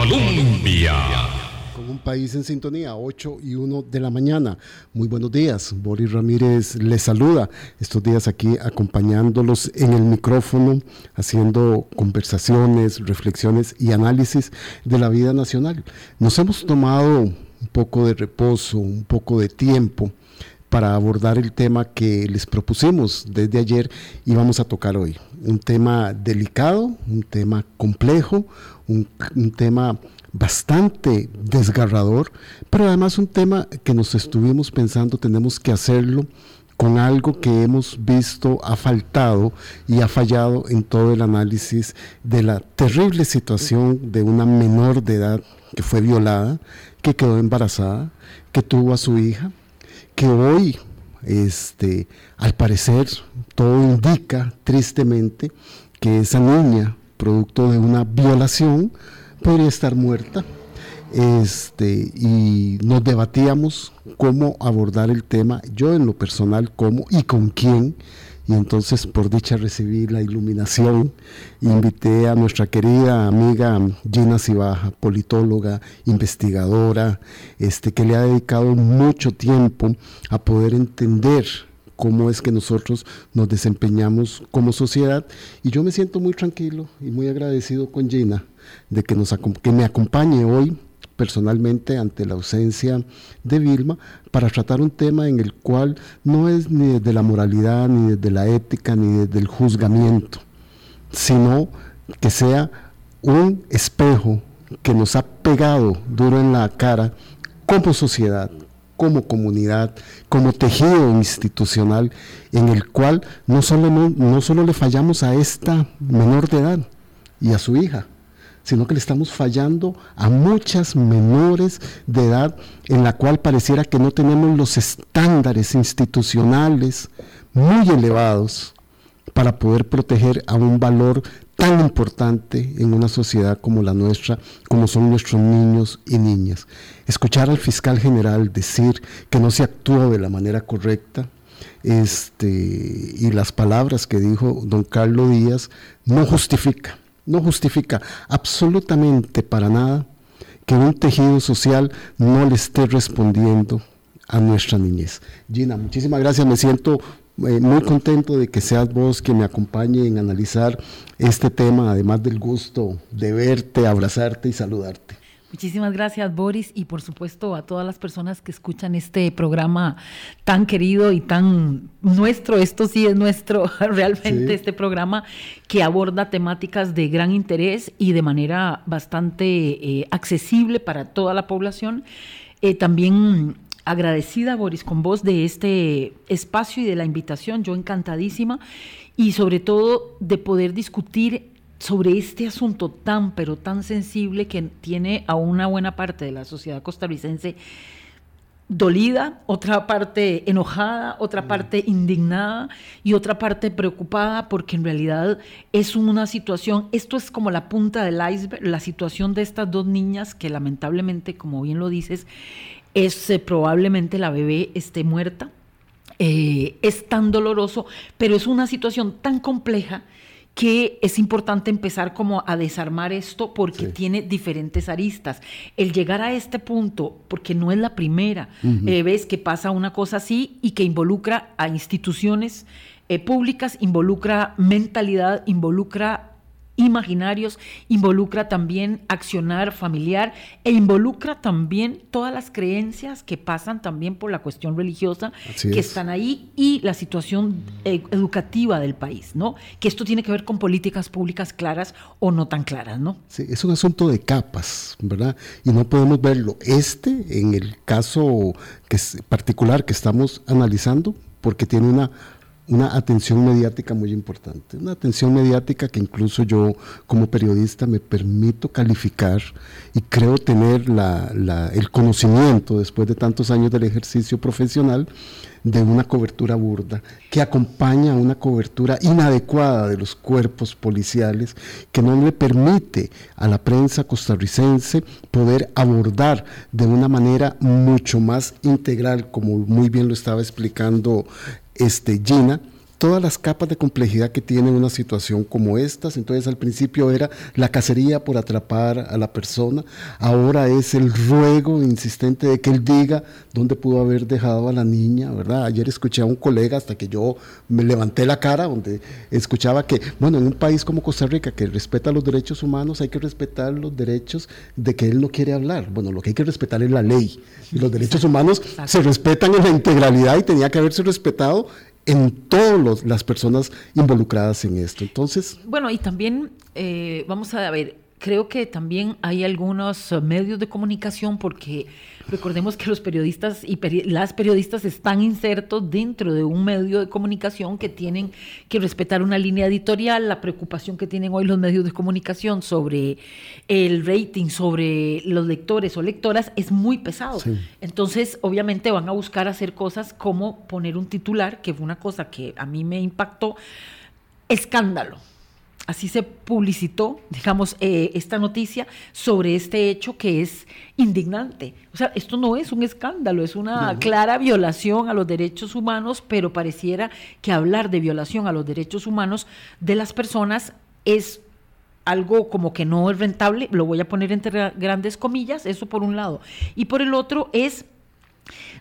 Colombia. Con un país en sintonía, 8 y 1 de la mañana. Muy buenos días. Boris Ramírez les saluda estos días aquí acompañándolos en el micrófono, haciendo conversaciones, reflexiones y análisis de la vida nacional. Nos hemos tomado un poco de reposo, un poco de tiempo para abordar el tema que les propusimos desde ayer y vamos a tocar hoy. Un tema delicado, un tema complejo, un, tema bastante desgarrador, pero además un tema que nos estuvimos pensando tenemos que hacerlo con algo que hemos visto ha faltado y ha fallado en todo el análisis de la terrible situación de una menor de edad que fue violada, que quedó embarazada, que tuvo a su hija, que hoy, este, al parecer, todo indica tristemente que esa niña, producto de una violación, podría estar muerta. Este, y nos debatíamos cómo abordar el tema, yo en lo personal, cómo y con quién, y entonces por dicha recibí la iluminación. Invité a nuestra querida amiga Gina Cibaja, politóloga, investigadora, este, que le ha dedicado mucho tiempo a poder entender cómo es que nosotros nos desempeñamos como sociedad. Y yo me siento muy tranquilo y muy agradecido con Gina de que, nos, que me acompañe hoy personalmente ante la ausencia de Vilma para tratar un tema en el cual no es ni desde la moralidad, ni desde la ética, ni desde el juzgamiento, sino que sea un espejo que nos ha pegado duro en la cara como sociedad, como comunidad, como tejido institucional, en el cual no solo, no, solo le fallamos a esta menor de edad y a su hija, sino que le estamos fallando a muchas menores de edad en la cual pareciera que no tenemos los estándares institucionales muy elevados para poder proteger a un valor tan importante en una sociedad como la nuestra, como son nuestros niños y niñas. Escuchar al fiscal general decir que no se actúa de la manera correcta, este, y las palabras que dijo don Carlos Díaz no justifica no justifica absolutamente para nada que un tejido social no le esté respondiendo a nuestra niñez. Gina, muchísimas gracias. Me siento eh, muy contento de que seas vos quien me acompañe en analizar este tema, además del gusto de verte, abrazarte y saludarte. Muchísimas gracias, Boris, y por supuesto a todas las personas que escuchan este programa tan querido y tan nuestro. Esto sí es nuestro, realmente, este programa que aborda temáticas de gran interés y de manera bastante eh, accesible para toda la población. Eh, también agradecida, Boris, con vos de este espacio y de la invitación, yo encantadísima, y sobre todo de poder discutir sobre este asunto tan, pero tan sensible que tiene a una buena parte de la sociedad costarricense dolida, otra parte enojada, otra mm. parte indignada y otra parte preocupada porque en realidad es una situación, esto es como la punta del iceberg, la situación de estas dos niñas que lamentablemente, como bien lo dices, es eh, probablemente la bebé esté muerta. Eh, es tan doloroso, pero es una situación tan compleja que es importante empezar como a desarmar esto porque tiene diferentes aristas. El llegar a este punto, porque no es la primera eh, vez que pasa una cosa así y que involucra a instituciones eh, públicas, involucra mentalidad, involucra imaginarios, involucra también accionar familiar e involucra también todas las creencias que pasan también por la cuestión religiosa que están ahí y la situación eh, educativa del país, ¿no? Que esto tiene que ver con políticas públicas claras o no tan claras, ¿no? Sí, es un asunto de capas, ¿verdad? Y no podemos verlo. Este, en el caso que es particular que estamos analizando, porque tiene una una atención mediática muy importante, una atención mediática que incluso yo como periodista me permito calificar y creo tener el conocimiento después de tantos años del ejercicio profesional de una cobertura burda que acompaña a una cobertura inadecuada de los cuerpos policiales que no le permite a la prensa costarricense poder abordar de una manera mucho más integral, como muy bien lo estaba explicando este, Gina, todas las capas de complejidad que tiene una situación como estas. Entonces al principio era la cacería por atrapar a la persona, ahora es el ruego insistente de que él diga dónde pudo haber dejado a la niña, ¿verdad? Ayer escuché a un colega hasta que yo me levanté la cara, donde escuchaba que, bueno, en un país como Costa Rica que respeta los derechos humanos, hay que respetar los derechos de que él no quiere hablar. Bueno, lo que hay que respetar es la ley. Y los derechos humanos se respetan en la integralidad y tenía que haberse respetado en todas las personas involucradas en esto. Entonces... Bueno, y también eh, vamos a ver, creo que también hay algunos medios de comunicación porque recordemos que los periodistas y las periodistas están insertos dentro de un medio de comunicación que tienen que respetar una línea editorial, la preocupación que tienen hoy los medios de comunicación sobre el rating, sobre los lectores o lectoras es muy pesado. Entonces, obviamente van a buscar hacer cosas como poner un titular, que fue una cosa que a mí me impactó, escándalo así se publicitó, digamos, eh, esta noticia sobre este hecho que es indignante. O sea, esto no es un escándalo, es una clara violación a los derechos humanos, pero pareciera que hablar de violación a los derechos humanos de las personas es algo como que no es rentable, lo voy a poner entre grandes comillas, eso por un lado. Y por el otro es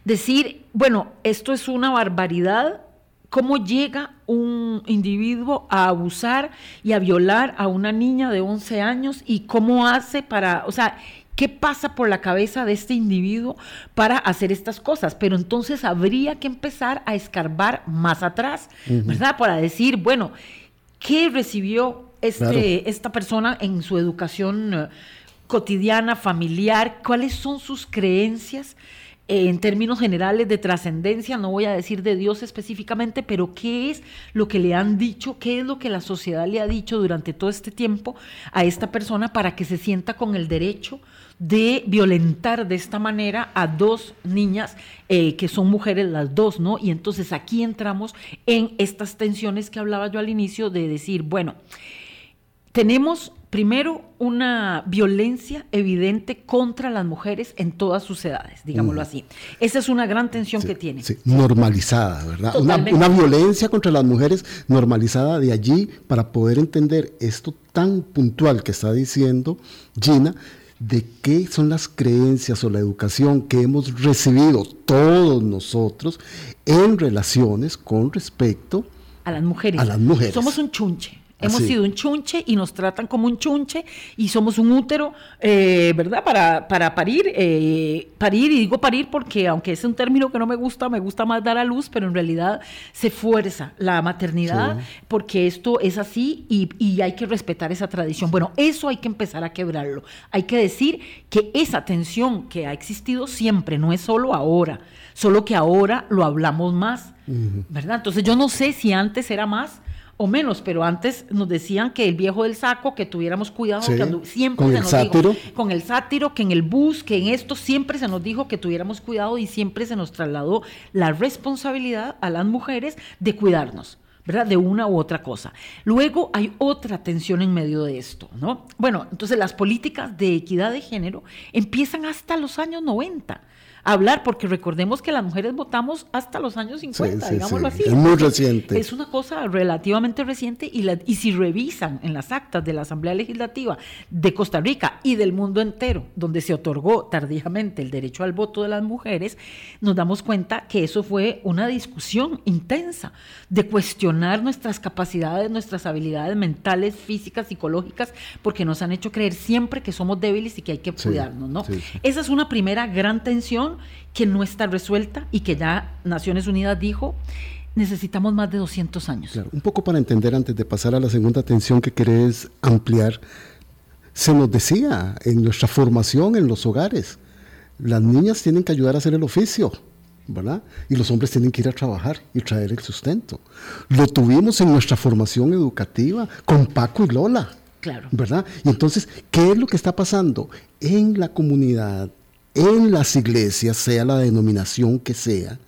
decir, bueno, esto es una barbaridad, cómo llega un individuo a abusar y a violar a una niña de 11 años y cómo hace para, o sea, qué pasa por la cabeza de este individuo para hacer estas cosas. Pero entonces habría que empezar a escarbar más atrás, ¿verdad? Para decir, bueno, ¿qué recibió este, esta persona en su educación eh, cotidiana, familiar? ¿Cuáles son sus creencias? En términos generales de trascendencia, no voy a decir de Dios específicamente, pero qué es lo que le han dicho, qué es lo que la sociedad le ha dicho durante todo este tiempo a esta persona para que se sienta con el derecho de violentar de esta manera a dos niñas eh, que son mujeres las dos, ¿no? Y entonces aquí entramos en estas tensiones que hablaba yo al inicio de decir, bueno, tenemos primero una violencia evidente contra las mujeres en todas sus edades, digámoslo mm. así. Esa es una gran tensión que tiene. Sí, normalizada, ¿verdad? Una, una, violencia contra las mujeres normalizada de allí para poder entender esto tan puntual que está diciendo Gina, de qué son las creencias o la educación que hemos recibido todos nosotros en relaciones con respecto a las mujeres. A las mujeres. Somos un chunche. Hemos sido un chunche y nos tratan como un chunche y somos un útero, eh, ¿verdad? Para, para parir, eh, parir, y digo parir porque aunque es un término que no me gusta, me gusta más dar a luz, pero en realidad se fuerza la maternidad porque esto es así y, y hay que respetar esa tradición. Bueno, eso hay que empezar a quebrarlo. Hay que decir que esa tensión que ha existido siempre, no es solo ahora, solo que ahora lo hablamos más, ¿verdad? Entonces yo no sé si antes era más o menos, pero antes nos decían que el viejo del saco, que tuviéramos cuidado, que siempre con se el nos sátiro. dijo, con el sátiro, que en el bus, que en esto siempre se nos dijo que tuviéramos cuidado y siempre se nos trasladó la responsabilidad a las mujeres de cuidarnos. ¿verdad? De una u otra cosa. Luego hay otra tensión en medio de esto, ¿no? Bueno, entonces las políticas de equidad de género empiezan hasta los años 90 hablar, porque recordemos que las mujeres votamos hasta los años 50, digámoslo así. Es muy reciente. Es una cosa relativamente reciente y, la, y si revisan en las actas de la Asamblea Legislativa de Costa Rica y del mundo entero, donde se otorgó tardíamente el derecho al voto de las mujeres, nos damos cuenta que eso fue una discusión intensa de cuestionar nuestras capacidades, nuestras habilidades mentales, físicas, psicológicas, porque nos han hecho creer siempre que somos débiles y que hay que cuidarnos, ¿no? Esa es una primera gran tensión que no está resuelta y que ya Naciones Unidas dijo necesitamos más de 200 años. un poco para entender antes de pasar a la segunda tensión que querés ampliar, se nos decía en nuestra formación en los hogares, las niñas tienen que ayudar a hacer el oficio, ¿verdad? Y los hombres tienen que ir a trabajar y traer el sustento. Lo tuvimos en nuestra formación educativa con Paco y Lola. Claro. ¿Verdad? Y entonces, ¿qué es lo que está pasando en la comunidad en las iglesias, sea la denominación que sea,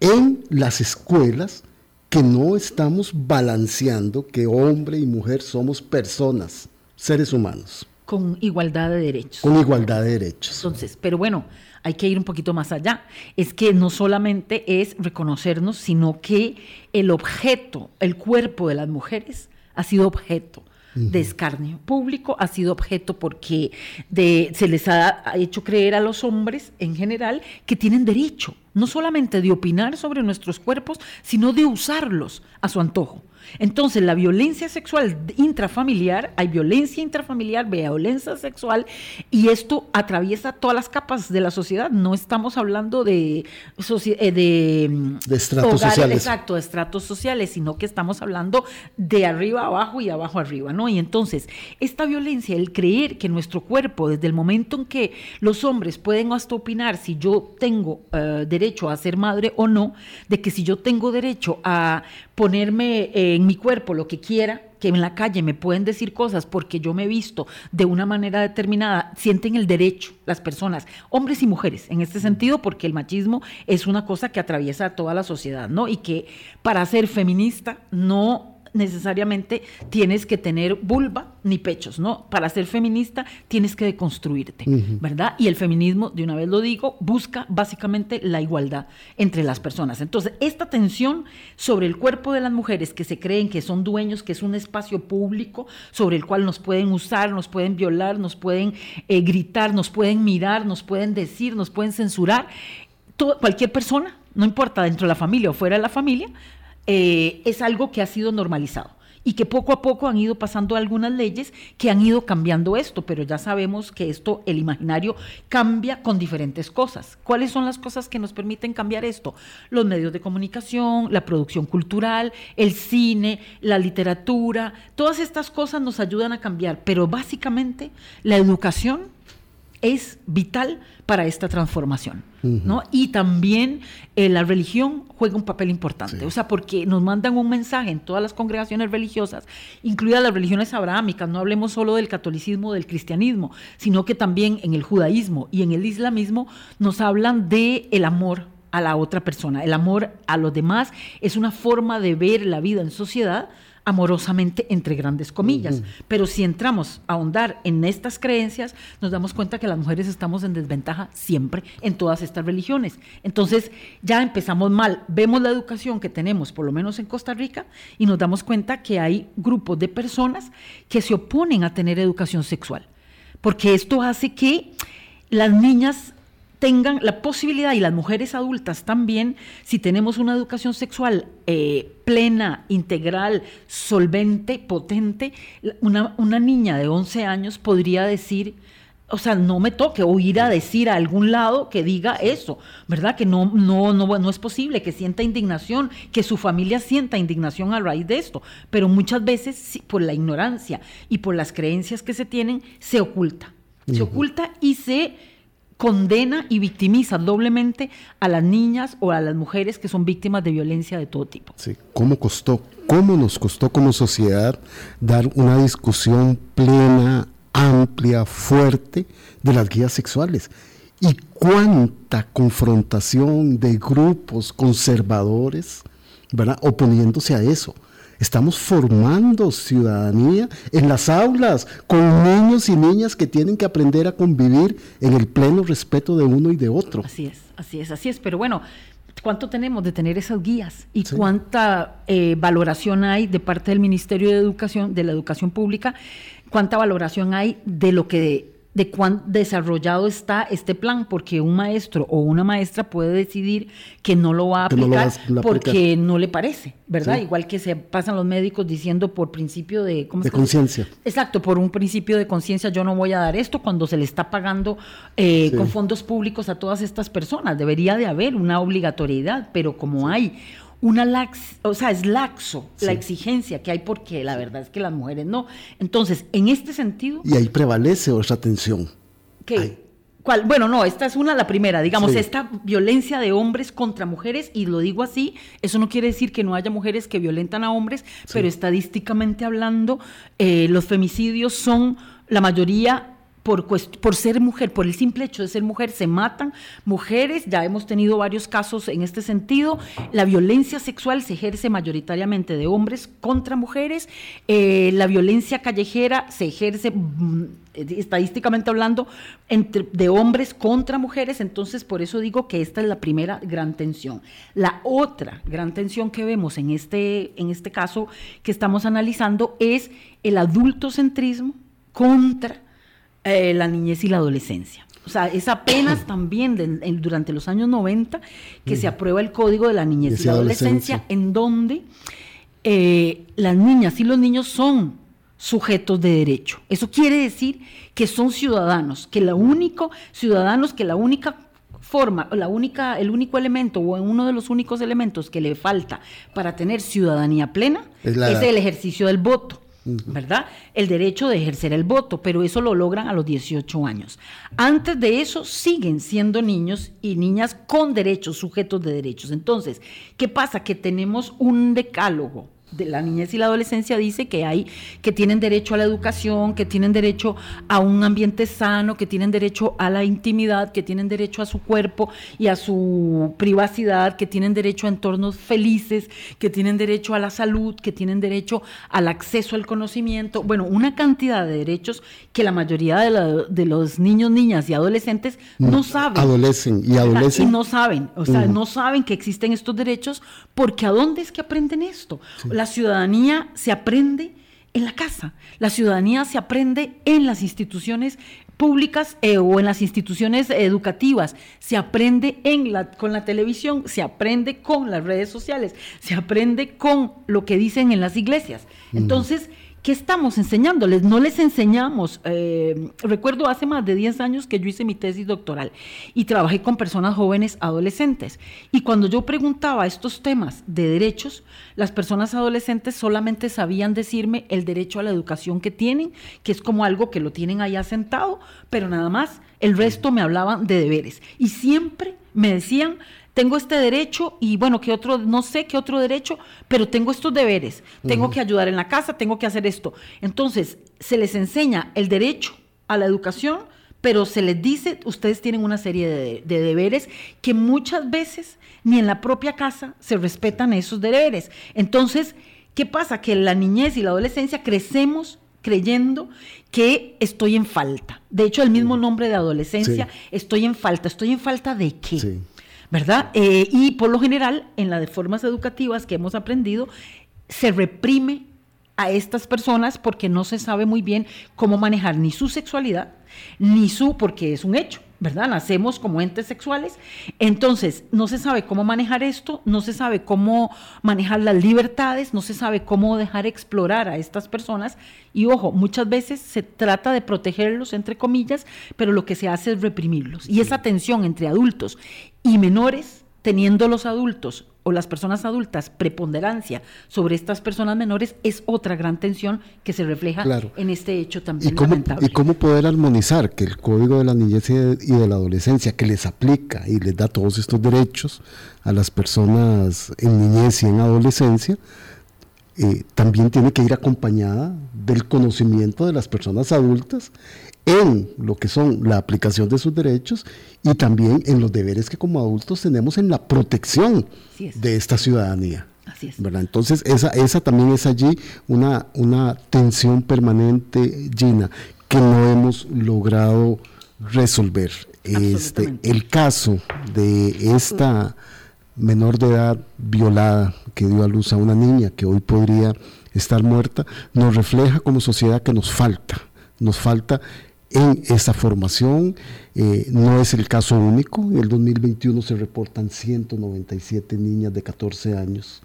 en las escuelas, que no estamos balanceando que hombre y mujer somos personas, seres humanos. Con igualdad de derechos. Con igualdad de derechos. Entonces, pero bueno, hay que ir un poquito más allá. Es que no solamente es reconocernos, sino que el objeto, el cuerpo de las mujeres ha sido objeto de escarnio público, ha sido objeto porque de, se les ha hecho creer a los hombres en general que tienen derecho, no solamente de opinar sobre nuestros cuerpos, sino de usarlos a su antojo. Entonces, la violencia sexual intrafamiliar, hay violencia intrafamiliar, violencia sexual, y esto atraviesa todas las capas de la sociedad. No estamos hablando de, eh, de, de estratos sociales. Exacto, de estratos sociales, sino que estamos hablando de arriba abajo y abajo arriba, ¿no? Y entonces, esta violencia, el creer que nuestro cuerpo, desde el momento en que los hombres pueden hasta opinar si yo tengo eh, derecho a ser madre o no, de que si yo tengo derecho a ponerme en mi cuerpo lo que quiera, que en la calle me pueden decir cosas porque yo me he visto de una manera determinada, sienten el derecho las personas, hombres y mujeres, en este sentido, porque el machismo es una cosa que atraviesa toda la sociedad, ¿no? Y que para ser feminista no necesariamente tienes que tener vulva ni pechos, ¿no? Para ser feminista tienes que deconstruirte, ¿verdad? Y el feminismo, de una vez lo digo, busca básicamente la igualdad entre las personas. Entonces, esta tensión sobre el cuerpo de las mujeres que se creen que son dueños, que es un espacio público sobre el cual nos pueden usar, nos pueden violar, nos pueden eh, gritar, nos pueden mirar, nos pueden decir, nos pueden censurar, cualquier persona, no importa dentro de la familia o fuera de la familia, eh, es algo que ha sido normalizado y que poco a poco han ido pasando algunas leyes que han ido cambiando esto, pero ya sabemos que esto, el imaginario, cambia con diferentes cosas. ¿Cuáles son las cosas que nos permiten cambiar esto? Los medios de comunicación, la producción cultural, el cine, la literatura, todas estas cosas nos ayudan a cambiar, pero básicamente la educación es vital para esta transformación. ¿no? Y también eh, la religión juega un papel importante, o sea, porque nos mandan un mensaje en todas las congregaciones religiosas, incluidas las religiones abrahámicas, no hablemos solo del catolicismo, del cristianismo, sino que también en el judaísmo y en el islamismo nos hablan de el amor a la otra persona, el amor a los demás es una forma de ver la vida en sociedad amorosamente entre grandes comillas. Pero si entramos a ahondar en estas creencias, nos damos cuenta que las mujeres estamos en desventaja siempre en todas estas religiones. Entonces ya empezamos mal. Vemos la educación que tenemos, por lo menos en Costa Rica, y nos damos cuenta que hay grupos de personas que se oponen a tener educación sexual. Porque esto hace que las niñas tengan la posibilidad, y las mujeres adultas también, si tenemos una educación sexual eh, plena, integral, solvente, potente, una, una, niña de 11 años podría decir, o sea, no me toque o ir a decir a algún lado que diga eso, ¿verdad? Que no, no, no, no es posible, que sienta indignación, que su familia sienta indignación a raíz de esto, pero muchas veces por la ignorancia y por las creencias que se tienen, se oculta, se oculta y se condena y victimiza doblemente a las niñas o a las mujeres que son víctimas de violencia de todo tipo. Sí, ¿cómo costó? ¿Cómo nos costó como sociedad dar una discusión plena, amplia, fuerte de las guías sexuales? ¿Y cuánta confrontación de grupos conservadores, ¿verdad? oponiéndose a eso? Estamos formando ciudadanía en las aulas, con niños y niñas que tienen que aprender a convivir en el pleno respeto de uno y de otro. Así es, así es, así es. Pero bueno, ¿cuánto tenemos de tener esas guías? ¿Y cuánta eh, valoración hay de parte del Ministerio de Educación, de la Educación Pública? ¿Cuánta valoración hay de lo que de cuán desarrollado está este plan, porque un maestro o una maestra puede decidir que no lo va a aplicar porque no le parece, ¿verdad? Igual que se pasan los médicos diciendo por principio de... de conciencia. Exacto, por un principio de conciencia yo no voy a dar esto cuando se le está pagando eh, con fondos públicos a todas estas personas. Debería de haber una obligatoriedad, pero como hay una lax, o sea, es laxo la exigencia que hay porque la verdad es que las mujeres no. Entonces, en este sentido... Y ahí prevalece otra tensión. ¿Qué? ¿Cuál? Bueno, no, esta es una, la primera, digamos, esta violencia de hombres contra mujeres, y lo digo así, eso no quiere decir que no haya mujeres que violentan a hombres, pero estadísticamente hablando, eh, los femicidios son la mayoría por, por, ser mujer, por el simple hecho de ser mujer, se matan mujeres, ya hemos tenido varios casos en este sentido, la violencia sexual se ejerce mayoritariamente de hombres contra mujeres, eh, la violencia callejera se ejerce mm, estadísticamente hablando, de hombres contra mujeres, entonces por eso digo que esta es la primera gran tensión. La otra gran tensión que vemos en este, en este caso que estamos analizando es el adultocentrismo contra eh, la niñez y la adolescencia. O sea, es apenas también durante los años 90 que se aprueba el Código de la Niñez y la Adolescencia, en donde eh, las niñas y los niños son sujetos de derecho. Eso quiere decir que son ciudadanos, que la único, ciudadanos que la única forma, la única, el único elemento o uno de los únicos elementos que le falta para tener ciudadanía plena es el ejercicio del voto. ¿Verdad? El derecho de ejercer el voto, pero eso lo logran a los 18 años. Antes de eso siguen siendo niños y niñas con derechos, sujetos de derechos. Entonces, ¿qué pasa? Que tenemos un decálogo de la niñez y la adolescencia dice que hay que tienen derecho a la educación, que tienen derecho a un ambiente sano, que tienen derecho a la intimidad, que tienen derecho a su cuerpo y a su privacidad, que tienen derecho a entornos felices, que tienen derecho a la salud, que tienen derecho al acceso al conocimiento, bueno, una cantidad de derechos que la mayoría de, los niños, niñas y adolescentes no saben. Adolescen y adolescentes. Y no saben, o sea, no saben que existen estos derechos porque ¿a dónde es que aprenden esto? La ciudadanía se aprende en la casa, la ciudadanía se aprende en las instituciones públicas eh, o en las instituciones educativas, se aprende en la, con la televisión, se aprende con las redes sociales, se aprende con lo que dicen en las iglesias. Entonces, ¿Qué estamos enseñándoles? No les enseñamos. Eh, recuerdo hace más de 10 años que yo hice mi tesis doctoral y trabajé con personas jóvenes adolescentes. Y cuando yo preguntaba estos temas de derechos, las personas adolescentes solamente sabían decirme el derecho a la educación que tienen, que es como algo que lo tienen ahí asentado, pero nada más. El resto me hablaban de deberes. Y siempre me decían, tengo este derecho y bueno, ¿qué otro? No sé qué otro derecho, pero tengo estos deberes. Tengo que ayudar en la casa, tengo que hacer esto. Entonces, se les enseña el derecho a la educación, pero se les dice, ustedes tienen una serie de, de, deberes que muchas veces ni en la propia casa se respetan esos deberes. Entonces, ¿qué pasa? Que la niñez y la adolescencia crecemos creyendo que estoy en falta. De hecho, el mismo nombre de adolescencia, estoy en falta. ¿Estoy en falta de qué? Sí. ¿Verdad? Eh, y por lo general, en las formas educativas que hemos aprendido, se reprime a estas personas porque no se sabe muy bien cómo manejar ni su sexualidad, ni su, porque es un hecho, ¿verdad? Nacemos como entes sexuales, entonces no se sabe cómo manejar esto, no se sabe cómo manejar las libertades, no se sabe cómo dejar explorar a estas personas y ojo, muchas veces se trata de protegerlos, entre comillas, pero lo que se hace es reprimirlos. Y esa tensión entre adultos y menores, teniendo los adultos o las personas adultas preponderancia sobre estas personas menores es otra gran tensión que se refleja en este hecho también ¿Y cómo, lamentable. ¿Y cómo poder armonizar que el Código de la Niñez y de, la Adolescencia, que les aplica y les da todos estos derechos a las personas en niñez y en adolescencia, eh, también tiene que ir acompañada del conocimiento de las personas adultas en lo que son la aplicación de sus derechos y también en los deberes que como adultos tenemos en la protección de esta ciudadanía. Así es. ¿verdad? Entonces, esa, esa también es allí una, una tensión permanente, Gina, que no hemos logrado resolver. Este, el caso de esta menor de edad violada que dio a luz a una niña que hoy podría estar muerta, nos refleja como sociedad que nos falta, nos falta en esa formación. Eh, no es el caso único. En el 2021 se reportan 197 niñas de 14 años,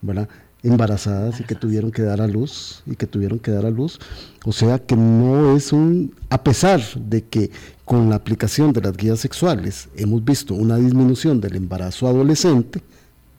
¿verdad? embarazadas y que tuvieron que dar a luz y que tuvieron que dar a luz. O sea que no es un, a pesar de que con la aplicación de las guías sexuales hemos visto una disminución del embarazo adolescente,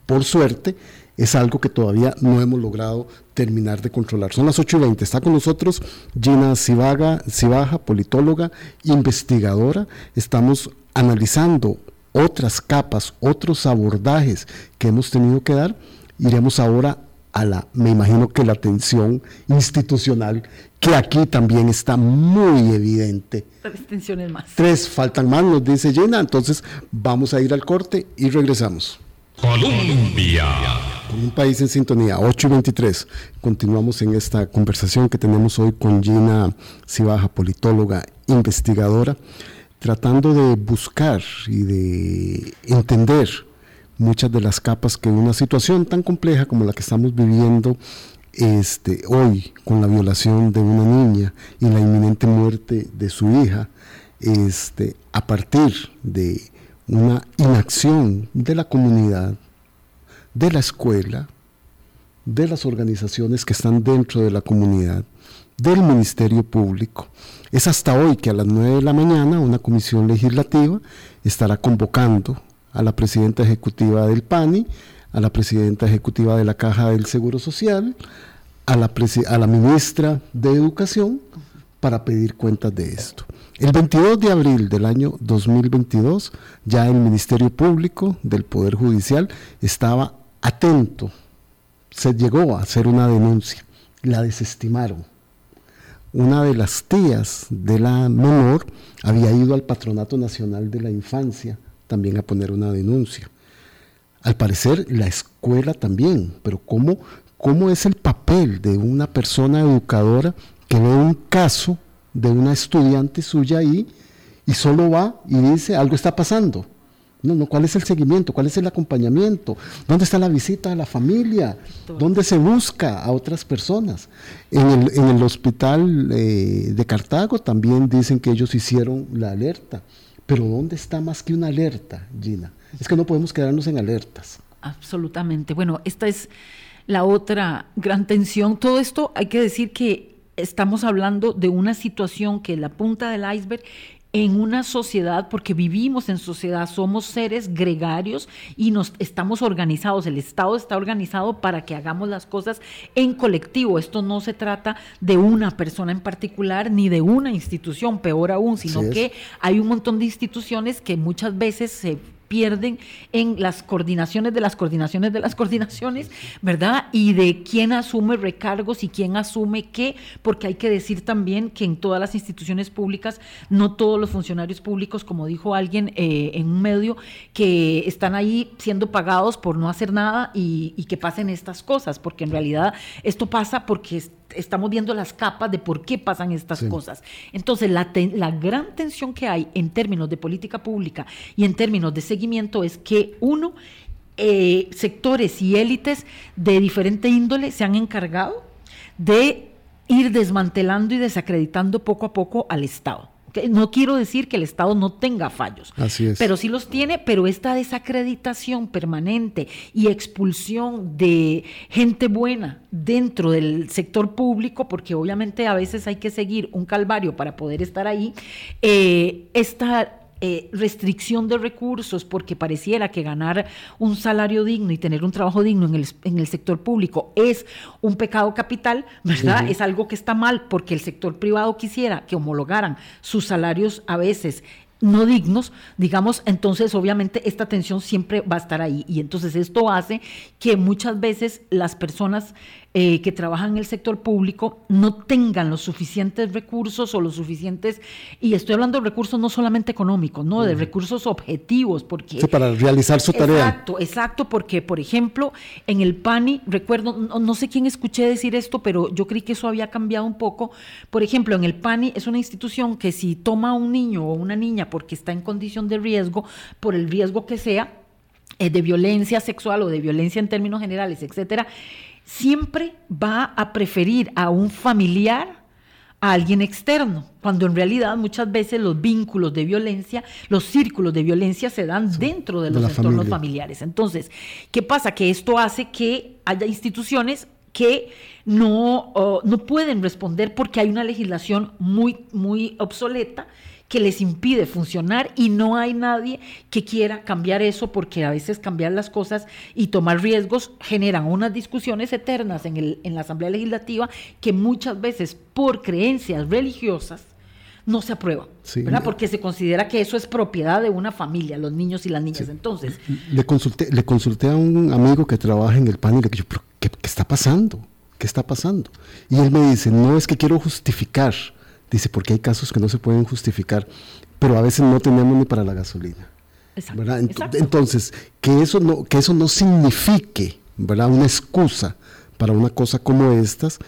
por suerte, es algo que todavía no hemos logrado terminar de controlar. Son las 8 y 20. Está con nosotros Gina Cibaga, Cibaja, politóloga, investigadora. Estamos analizando otras capas, otros abordajes que hemos tenido que dar. Iremos ahora a la, me imagino que la atención institucional, que aquí también está muy evidente. Tres tensiones más. Tres faltan más, nos dice Gina. Entonces vamos a ir al corte y regresamos. Colombia. Un país en sintonía, 8 y 23. Continuamos en esta conversación que tenemos hoy con Gina Cibaja, politóloga, investigadora, tratando de buscar y de entender muchas de las capas que una situación tan compleja como la que estamos viviendo este, hoy con la violación de una niña y la inminente muerte de su hija, este, a partir de una inacción de la comunidad, de la escuela, de las organizaciones que están dentro de la comunidad, del Ministerio Público. Es hasta hoy que a las 9 de la mañana una comisión legislativa estará convocando a la presidenta ejecutiva del PANI, a la presidenta ejecutiva de la Caja del Seguro Social, a la, a la ministra de Educación para pedir cuentas de esto. El 22 de abril del año 2022, ya el Ministerio Público del Poder Judicial estaba atento, se llegó a hacer una denuncia, la desestimaron. Una de las tías de la menor había ido al Patronato Nacional de la Infancia también a poner una denuncia. Al parecer la escuela también, pero ¿cómo, cómo es el papel de una persona educadora que ve un caso de una estudiante suya ahí y solo va y dice algo está pasando? No, no, ¿cuál es el seguimiento? ¿Cuál es el acompañamiento? ¿Dónde está la visita a la familia? ¿Dónde se busca a otras personas? En el, en el hospital eh, de Cartago también dicen que ellos hicieron la alerta. Pero ¿dónde está más que una alerta, Gina? Es que no podemos quedarnos en alertas. Absolutamente. Bueno, esta es la otra gran tensión. Todo esto hay que decir que estamos hablando de una situación que la punta del iceberg en una sociedad, porque vivimos en sociedad, somos seres gregarios y nos estamos organizados, el Estado está organizado para que hagamos las cosas en colectivo. Esto no se trata de una persona en particular ni de una institución, peor aún, sino que hay un montón de instituciones que muchas veces se pierden en las coordinaciones de las coordinaciones de las coordinaciones, ¿verdad? Y de quién asume recargos y quién asume qué, porque hay que decir también que en todas las instituciones públicas, no todos los funcionarios públicos, como dijo alguien eh, en un medio, que están ahí siendo pagados por no hacer nada y, y que pasen estas cosas, porque en realidad esto pasa porque estamos viendo las capas de por qué pasan estas cosas. Entonces, la, la, gran tensión que hay en términos de política pública y en términos de seguimiento es que uno, eh, sectores y élites de diferente índole se han encargado de ir desmantelando y desacreditando poco a poco al Estado. No quiero decir que el Estado no tenga fallos, pero sí los tiene, pero esta desacreditación permanente y expulsión de gente buena dentro del sector público, porque obviamente a veces hay que seguir un calvario para poder estar ahí, eh, esta eh, restricción de recursos porque pareciera que ganar un salario digno y tener un trabajo digno en el, en el sector público es un pecado capital, ¿verdad? Es algo que está mal porque el sector privado quisiera que homologaran sus salarios a veces no dignos, digamos, entonces obviamente esta tensión siempre va a estar ahí. Y entonces esto hace que muchas veces las personas eh, que trabajan en el sector público no tengan los suficientes recursos o los suficientes, y estoy hablando de recursos no solamente económicos, no, de recursos objetivos, porque... Sí, para realizar su tarea. Exacto, exacto, porque por ejemplo, en el PANI, recuerdo, no, sé quién escuché decir esto, pero yo creí que eso había cambiado un poco. Por ejemplo, en el PANI es una institución que si toma a un niño o una niña porque está en condición de riesgo, por el riesgo que sea, eh, de violencia sexual o de violencia en términos generales, etcétera, siempre va a preferir a un familiar a alguien externo, cuando en realidad muchas veces los vínculos de violencia, los círculos de violencia se dan dentro de los entornos familiares. Entonces, ¿qué pasa? Que esto hace que haya instituciones que no, oh, no pueden responder porque hay una legislación muy, muy obsoleta que les impide funcionar y no hay nadie que quiera cambiar eso porque a veces cambiar las cosas y tomar riesgos generan unas discusiones eternas en, el, en la Asamblea Legislativa que muchas veces por creencias religiosas no se aprueba, ¿verdad? Porque se considera que eso es propiedad de una familia, los niños y las niñas. Entonces, le consulté, le consulté a un amigo que trabaja en el PAN y le dije, ¿qué, ¿qué está pasando? ¿Qué está pasando? Y él me dice, no es que quiero justificar Dice, porque hay casos que no se pueden justificar, pero a veces no tenemos ni para la gasolina. Exacto, Entonces, que eso, no, que eso no signifique ¿verdad? Una excusa para una cosa como estas,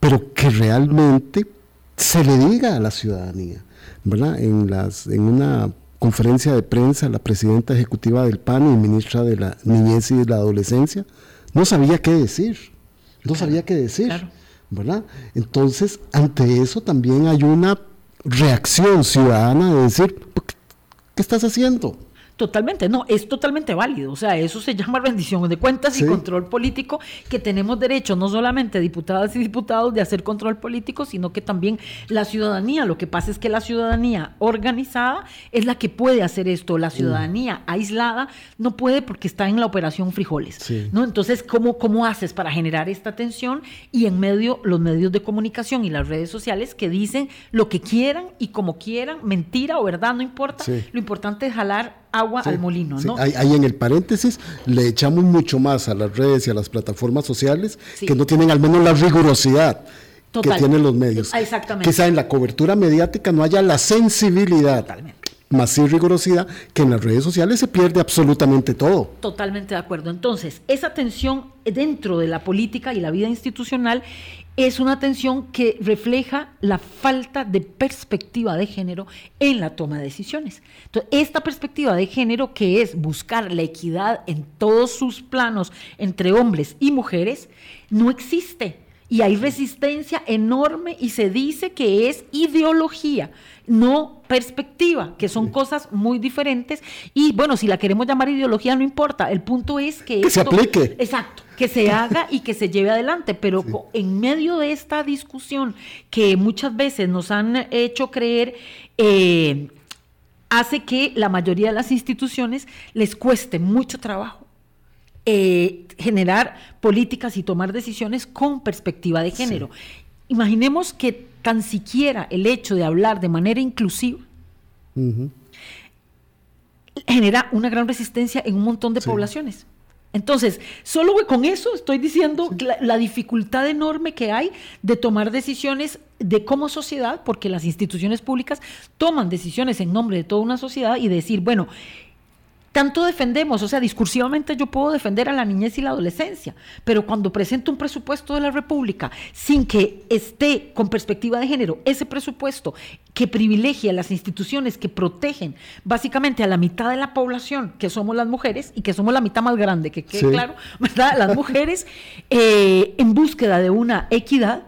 pero que realmente se le diga a la ciudadanía, ¿verdad? En, las, en una conferencia de prensa, la presidenta ejecutiva del PAN y ministra de la Niñez y de la Adolescencia no sabía qué decir, no sabía qué decir, ¿verdad? Entonces, ante eso también hay una reacción ciudadana de decir, ¿qué estás haciendo? Totalmente, no, es totalmente válido. O sea, eso se llama rendición de cuentas y control político, que tenemos derecho, no solamente diputadas y diputados, de hacer control político, sino que también la ciudadanía. Lo que pasa es que la ciudadanía organizada es la que puede hacer esto. La ciudadanía mm. aislada no puede porque está en la operación frijoles. ¿no? Entonces, ¿cómo, ¿cómo haces para generar esta tensión? Y en medio, los medios de comunicación y las redes sociales que dicen lo que quieran y como quieran, mentira o verdad, no importa. Lo importante es jalar agua al molino, ¿no? Ahí, en el paréntesis le echamos mucho más a las redes y a las plataformas sociales que no tienen al menos la rigurosidad que tienen los medios. Exactamente. Quizá en la cobertura mediática no haya la sensibilidad. Más rigurosidad que en las redes sociales se pierde absolutamente todo. Totalmente de acuerdo. Entonces, esa tensión dentro de la política y la vida institucional es una tensión que refleja la falta de perspectiva de género en la toma de decisiones. Entonces, esta perspectiva de género, que es buscar la equidad en todos sus planos entre hombres y mujeres, no existe. Y hay resistencia enorme y se dice que es ideología, no perspectiva, que son cosas muy diferentes. Y bueno, si la queremos llamar ideología, no importa. El punto es que... Que se aplique. Exacto que se haga y que se lleve adelante, pero en medio de esta discusión que muchas veces nos han hecho creer, eh, hace que la mayoría de las instituciones les cueste mucho trabajo eh, generar políticas y tomar decisiones con perspectiva de género. Imaginemos que tan siquiera el hecho de hablar de manera inclusiva genera una gran resistencia en un montón de poblaciones. Entonces, solo con eso estoy diciendo la, dificultad enorme que hay de tomar decisiones de como sociedad, porque las instituciones públicas toman decisiones en nombre de toda una sociedad y decir, bueno, tanto defendemos, o sea, discursivamente yo puedo defender a la niñez y la adolescencia, pero cuando presento un presupuesto de la República sin que esté con perspectiva de género, ese presupuesto que privilegia a las instituciones que protegen básicamente a la mitad de la población, que somos las mujeres, y que somos la mitad más grande, que quede claro, ¿verdad? Las mujeres, eh, en búsqueda de una equidad,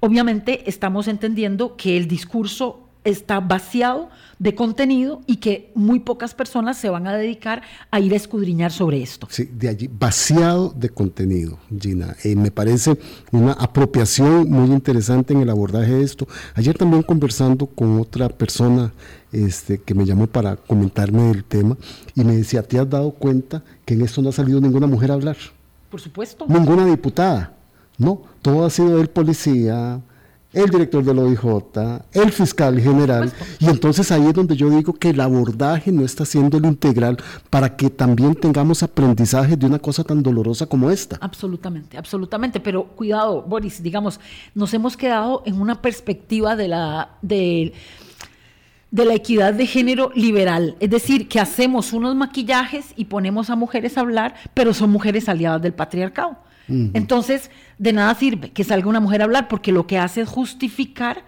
obviamente estamos entendiendo que el discurso está vaciado de contenido y que muy pocas personas se van a dedicar a ir a escudriñar sobre esto. Sí, de allí, vaciado de contenido, Gina. Eh, me parece una apropiación muy interesante en el abordaje de esto. Ayer también conversando con otra persona este, que me llamó para comentarme del tema y me decía, ¿te has dado cuenta que en esto no ha salido ninguna mujer a hablar? Por supuesto. Ninguna diputada. No, todo ha sido el policía, el director del OIJ, el fiscal general, y entonces ahí es donde yo digo que el abordaje no está siendo lo integral para que también tengamos aprendizaje de una cosa tan dolorosa como esta. Absolutamente, absolutamente, pero cuidado, Boris, digamos, nos hemos quedado en una perspectiva de la de, de la equidad de género liberal, es decir, que hacemos unos maquillajes y ponemos a mujeres a hablar, pero son mujeres aliadas del patriarcado. Entonces, de nada sirve que salga una mujer a hablar porque lo que hace es justificar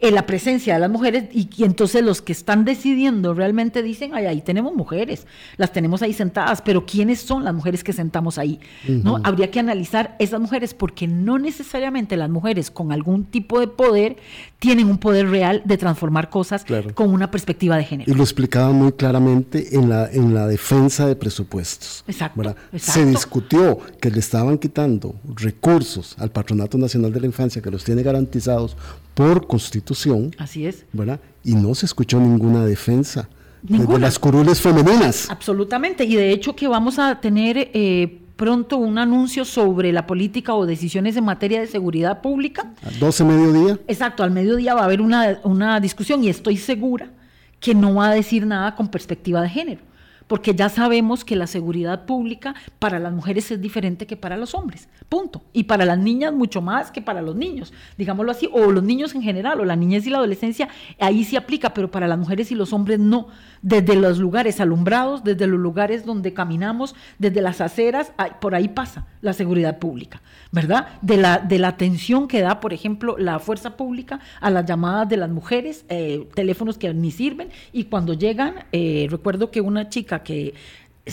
en la presencia de las mujeres y, entonces los que están decidiendo realmente dicen, ay, ahí tenemos mujeres, las tenemos ahí sentadas, pero ¿quiénes son las mujeres que sentamos ahí? ¿No? Habría que analizar esas mujeres porque no necesariamente las mujeres con algún tipo de poder tienen un poder real de transformar cosas con una perspectiva de género. Y lo explicaba muy claramente en la, en la defensa de presupuestos. Exacto, Se discutió que le estaban quitando recursos al Patronato Nacional de la Infancia, que los tiene garantizados por constitución. Así es. ¿verdad? Y no se escuchó ninguna defensa de las curules femeninas. Absolutamente. Y de hecho que vamos a tener eh, pronto un anuncio sobre la política o decisiones en materia de seguridad pública. ¿A 12 mediodía? Exacto, al mediodía va a haber una, una discusión y estoy segura que no va a decir nada con perspectiva de género porque ya sabemos que la seguridad pública para las mujeres es diferente que para los hombres, punto. Y para las niñas mucho más que para los niños, digámoslo así, o los niños en general, o la niñez y la adolescencia, ahí sí aplica, pero para las mujeres y los hombres no. Desde los lugares alumbrados, desde los lugares donde caminamos, desde las aceras, por ahí pasa la seguridad pública, ¿verdad? De la, de la atención que da, por ejemplo, la fuerza pública a las llamadas de las mujeres, eh, teléfonos que ni sirven, y cuando llegan, eh, recuerdo que una chica que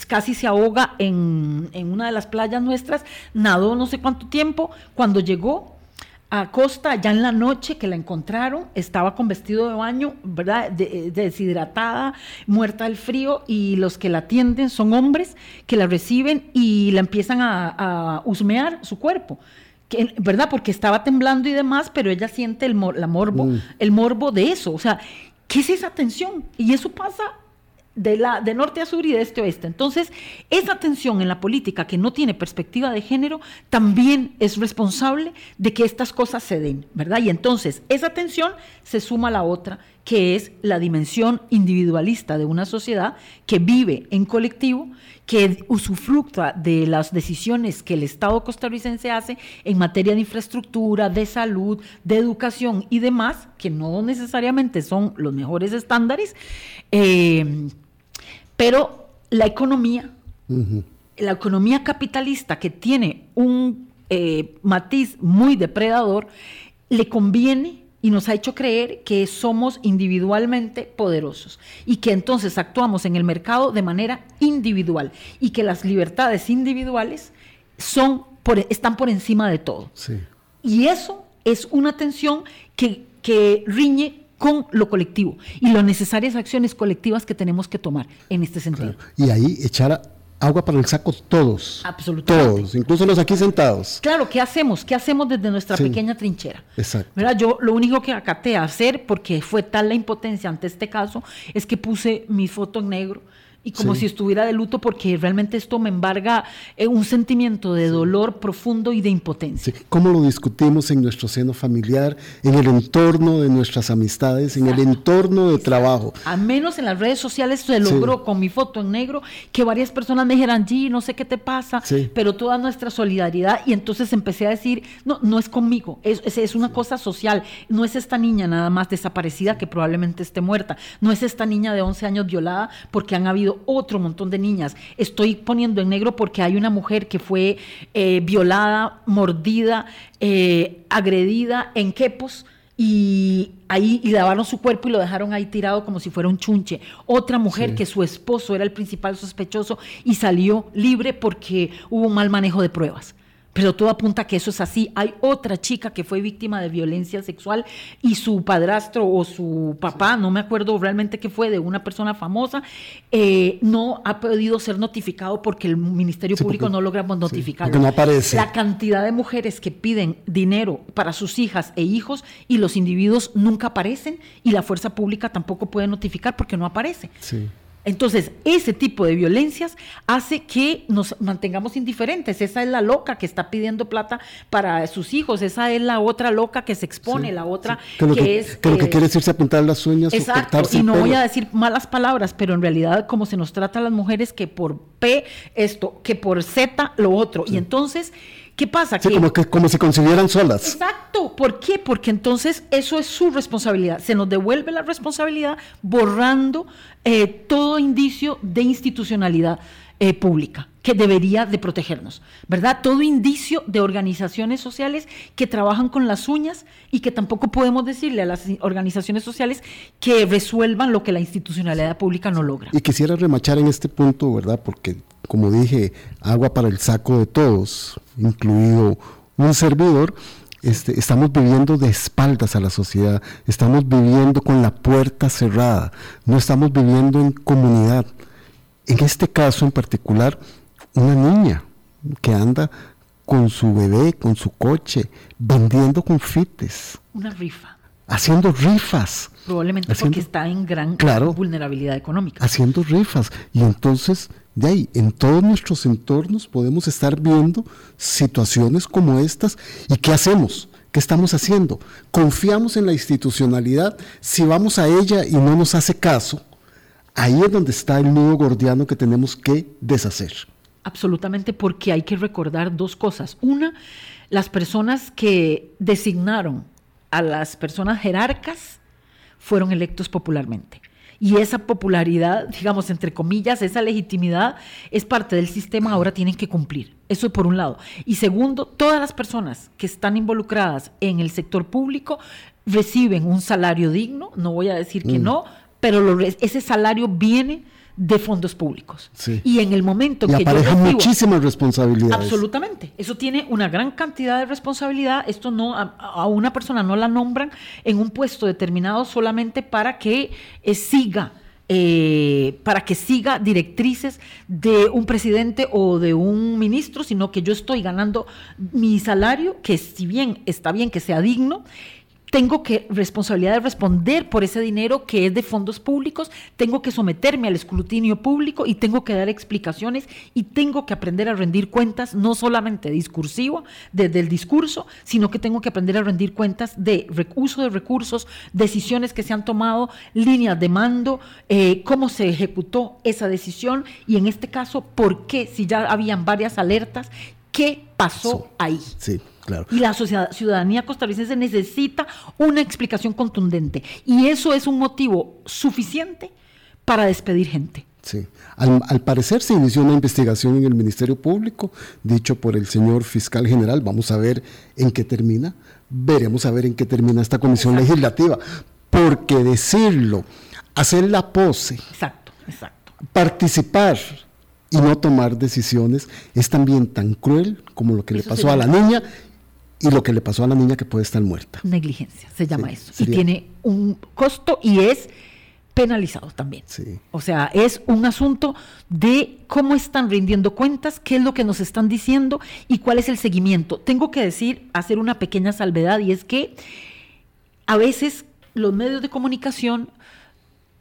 casi se ahoga en, en, una de las playas nuestras, nadó no sé cuánto tiempo, cuando llegó a Costa, ya en la noche que la encontraron, estaba con vestido de baño, ¿verdad? Deshidratada, muerta del frío, y los que la atienden son hombres que la reciben y la empiezan a, husmear su cuerpo. ¿Verdad? Porque estaba temblando y demás, pero ella siente el, la morbo, mm. el morbo de eso. O sea, ¿qué es esa tensión? Y eso pasa de, la, de norte a sur y de este a oeste. Entonces, esa tensión en la política que no tiene perspectiva de género también es responsable de que estas cosas se den, ¿verdad? Y entonces, esa tensión se suma a la otra, que es la dimensión individualista de una sociedad que vive en colectivo, que usufructa de las decisiones que el Estado costarricense hace en materia de infraestructura, de salud, de educación y demás, que no necesariamente son los mejores estándares. Eh, pero la economía, la economía capitalista que tiene un eh, matiz muy depredador, le conviene y nos ha hecho creer que somos individualmente poderosos y que entonces actuamos en el mercado de manera individual y que las libertades individuales son están por encima de todo. Y eso es una tensión que, que riñe con lo colectivo y las necesarias acciones colectivas que tenemos que tomar en este sentido. Y ahí echar agua para el saco todos. Absolutamente. Todos, incluso los aquí sentados. Claro, ¿qué hacemos? ¿Qué hacemos desde nuestra pequeña trinchera? Exacto. Yo lo único que acaté a hacer, porque fue tal la impotencia ante este caso, es que puse mi foto en negro y como si estuviera de luto porque realmente esto me embarga eh, un sentimiento de dolor profundo y de impotencia. ¿Cómo lo discutimos en nuestro seno familiar, en el entorno de nuestras amistades, en el entorno de trabajo? Al menos en las redes sociales se logró con mi foto en negro que varias personas me dijeran, G, no sé qué te pasa, pero toda nuestra solidaridad y entonces empecé a decir, no, no es conmigo, es, es una cosa social, no es esta niña nada más desaparecida que probablemente esté muerta, no es esta niña de 11 años violada porque han habido otro montón de niñas. Estoy poniendo en negro porque hay una mujer que fue eh, violada, mordida, eh, agredida en Quepos y ahí y lavaron su cuerpo y lo dejaron ahí tirado como si fuera un chunche. Otra mujer que su esposo era el principal sospechoso y salió libre porque hubo un mal manejo de pruebas pero todo apunta a que eso es así. Hay otra chica que fue víctima de violencia sexual y su padrastro o su papá, no me acuerdo realmente qué fue, de una persona famosa, eh, no ha podido ser notificado porque el Ministerio Público no logra notificarlo. porque no aparece. La cantidad de mujeres que piden dinero para sus hijas e hijos y los individuos nunca aparecen y la fuerza pública tampoco puede notificar porque no aparece. Sí. Entonces, ese tipo de violencias hace que nos mantengamos indiferentes. Esa es la loca que está pidiendo plata para sus hijos, esa es la otra loca que se expone, la otra que, es... Que lo que quiere decirse apuntar las uñas exacto, y no voy a decir malas palabras, pero en realidad como se nos trata a las mujeres que por P esto, que por Z lo otro. Y entonces... ¿Qué pasa? Sí, como, que, como si concibieran solas. Exacto. ¿Por qué? Porque entonces eso es su responsabilidad. Se nos devuelve la responsabilidad borrando eh, todo indicio de institucionalidad eh, pública que debería de protegernos, ¿verdad? Todo indicio de organizaciones sociales que trabajan con las uñas y que tampoco podemos decirle a las organizaciones sociales que resuelvan lo que la institucionalidad pública no logra. Y quisiera remachar en este punto, ¿verdad? Porque como dije, agua para el saco de todos, incluido un servidor, este, estamos viviendo de espaldas a la sociedad, estamos viviendo con la puerta cerrada, no estamos viviendo en comunidad. En este caso en particular, una niña que anda con su bebé, con su coche, vendiendo confites. Una rifa. Haciendo rifas. Probablemente porque está en gran vulnerabilidad económica. Haciendo rifas. Y entonces de ahí, en todos nuestros entornos podemos estar viendo situaciones como estas. ¿Y qué hacemos? ¿Qué estamos haciendo? Confiamos en la institucionalidad. Si vamos a ella y no nos hace caso, Ahí es donde está el nudo gordiano que tenemos que deshacer. Absolutamente, porque hay que recordar dos cosas. Una, las personas que designaron a las personas jerarcas fueron electos popularmente. Y esa popularidad, digamos, entre comillas, esa legitimidad es parte del sistema, ahora tienen que cumplir. Eso por un lado. Y segundo, todas las personas que están involucradas en el sector público reciben un salario digno, no voy a decir que mm. no, pero ese salario viene de fondos públicos. Y en el momento que apareja yo muchísimas responsabilidades. Absolutamente. Eso tiene una gran cantidad de responsabilidad. Esto no a, una persona no la nombran en un puesto determinado solamente para que eh, siga eh, para que siga directrices de un presidente o de un ministro, sino que yo estoy ganando mi salario, que si bien está bien que sea digno, tengo que responsabilidad de responder por ese dinero que es de fondos públicos, tengo que someterme al escrutinio público y tengo que dar explicaciones y tengo que aprender a rendir cuentas, no solamente discursivo, desde el discurso, sino que tengo que aprender a rendir cuentas de uso de recursos, decisiones que se han tomado, líneas de mando, eh, cómo se ejecutó esa decisión y en este caso, por qué, si ya habían varias alertas, qué pasó ahí. Sí. Y la sociedad, ciudadanía costarricense necesita una explicación contundente. Y eso es un motivo suficiente para despedir gente. Sí. Al, parecer se inició una investigación en el Ministerio Público, dicho por el señor fiscal general. Vamos a ver en qué termina. Veremos a ver en qué termina esta comisión legislativa. Porque decirlo, hacer la pose. Exacto, exacto. Participar y no tomar decisiones es también tan cruel como lo que le pasó a la niña y lo que le pasó a la niña que puede estar muerta. Negligencia, se llama eso. Y tiene un costo y es penalizado también. O sea, es un asunto de cómo están rindiendo cuentas, qué es lo que nos están diciendo y cuál es el seguimiento. Tengo que decir, hacer una pequeña salvedad y es que a veces los medios de comunicación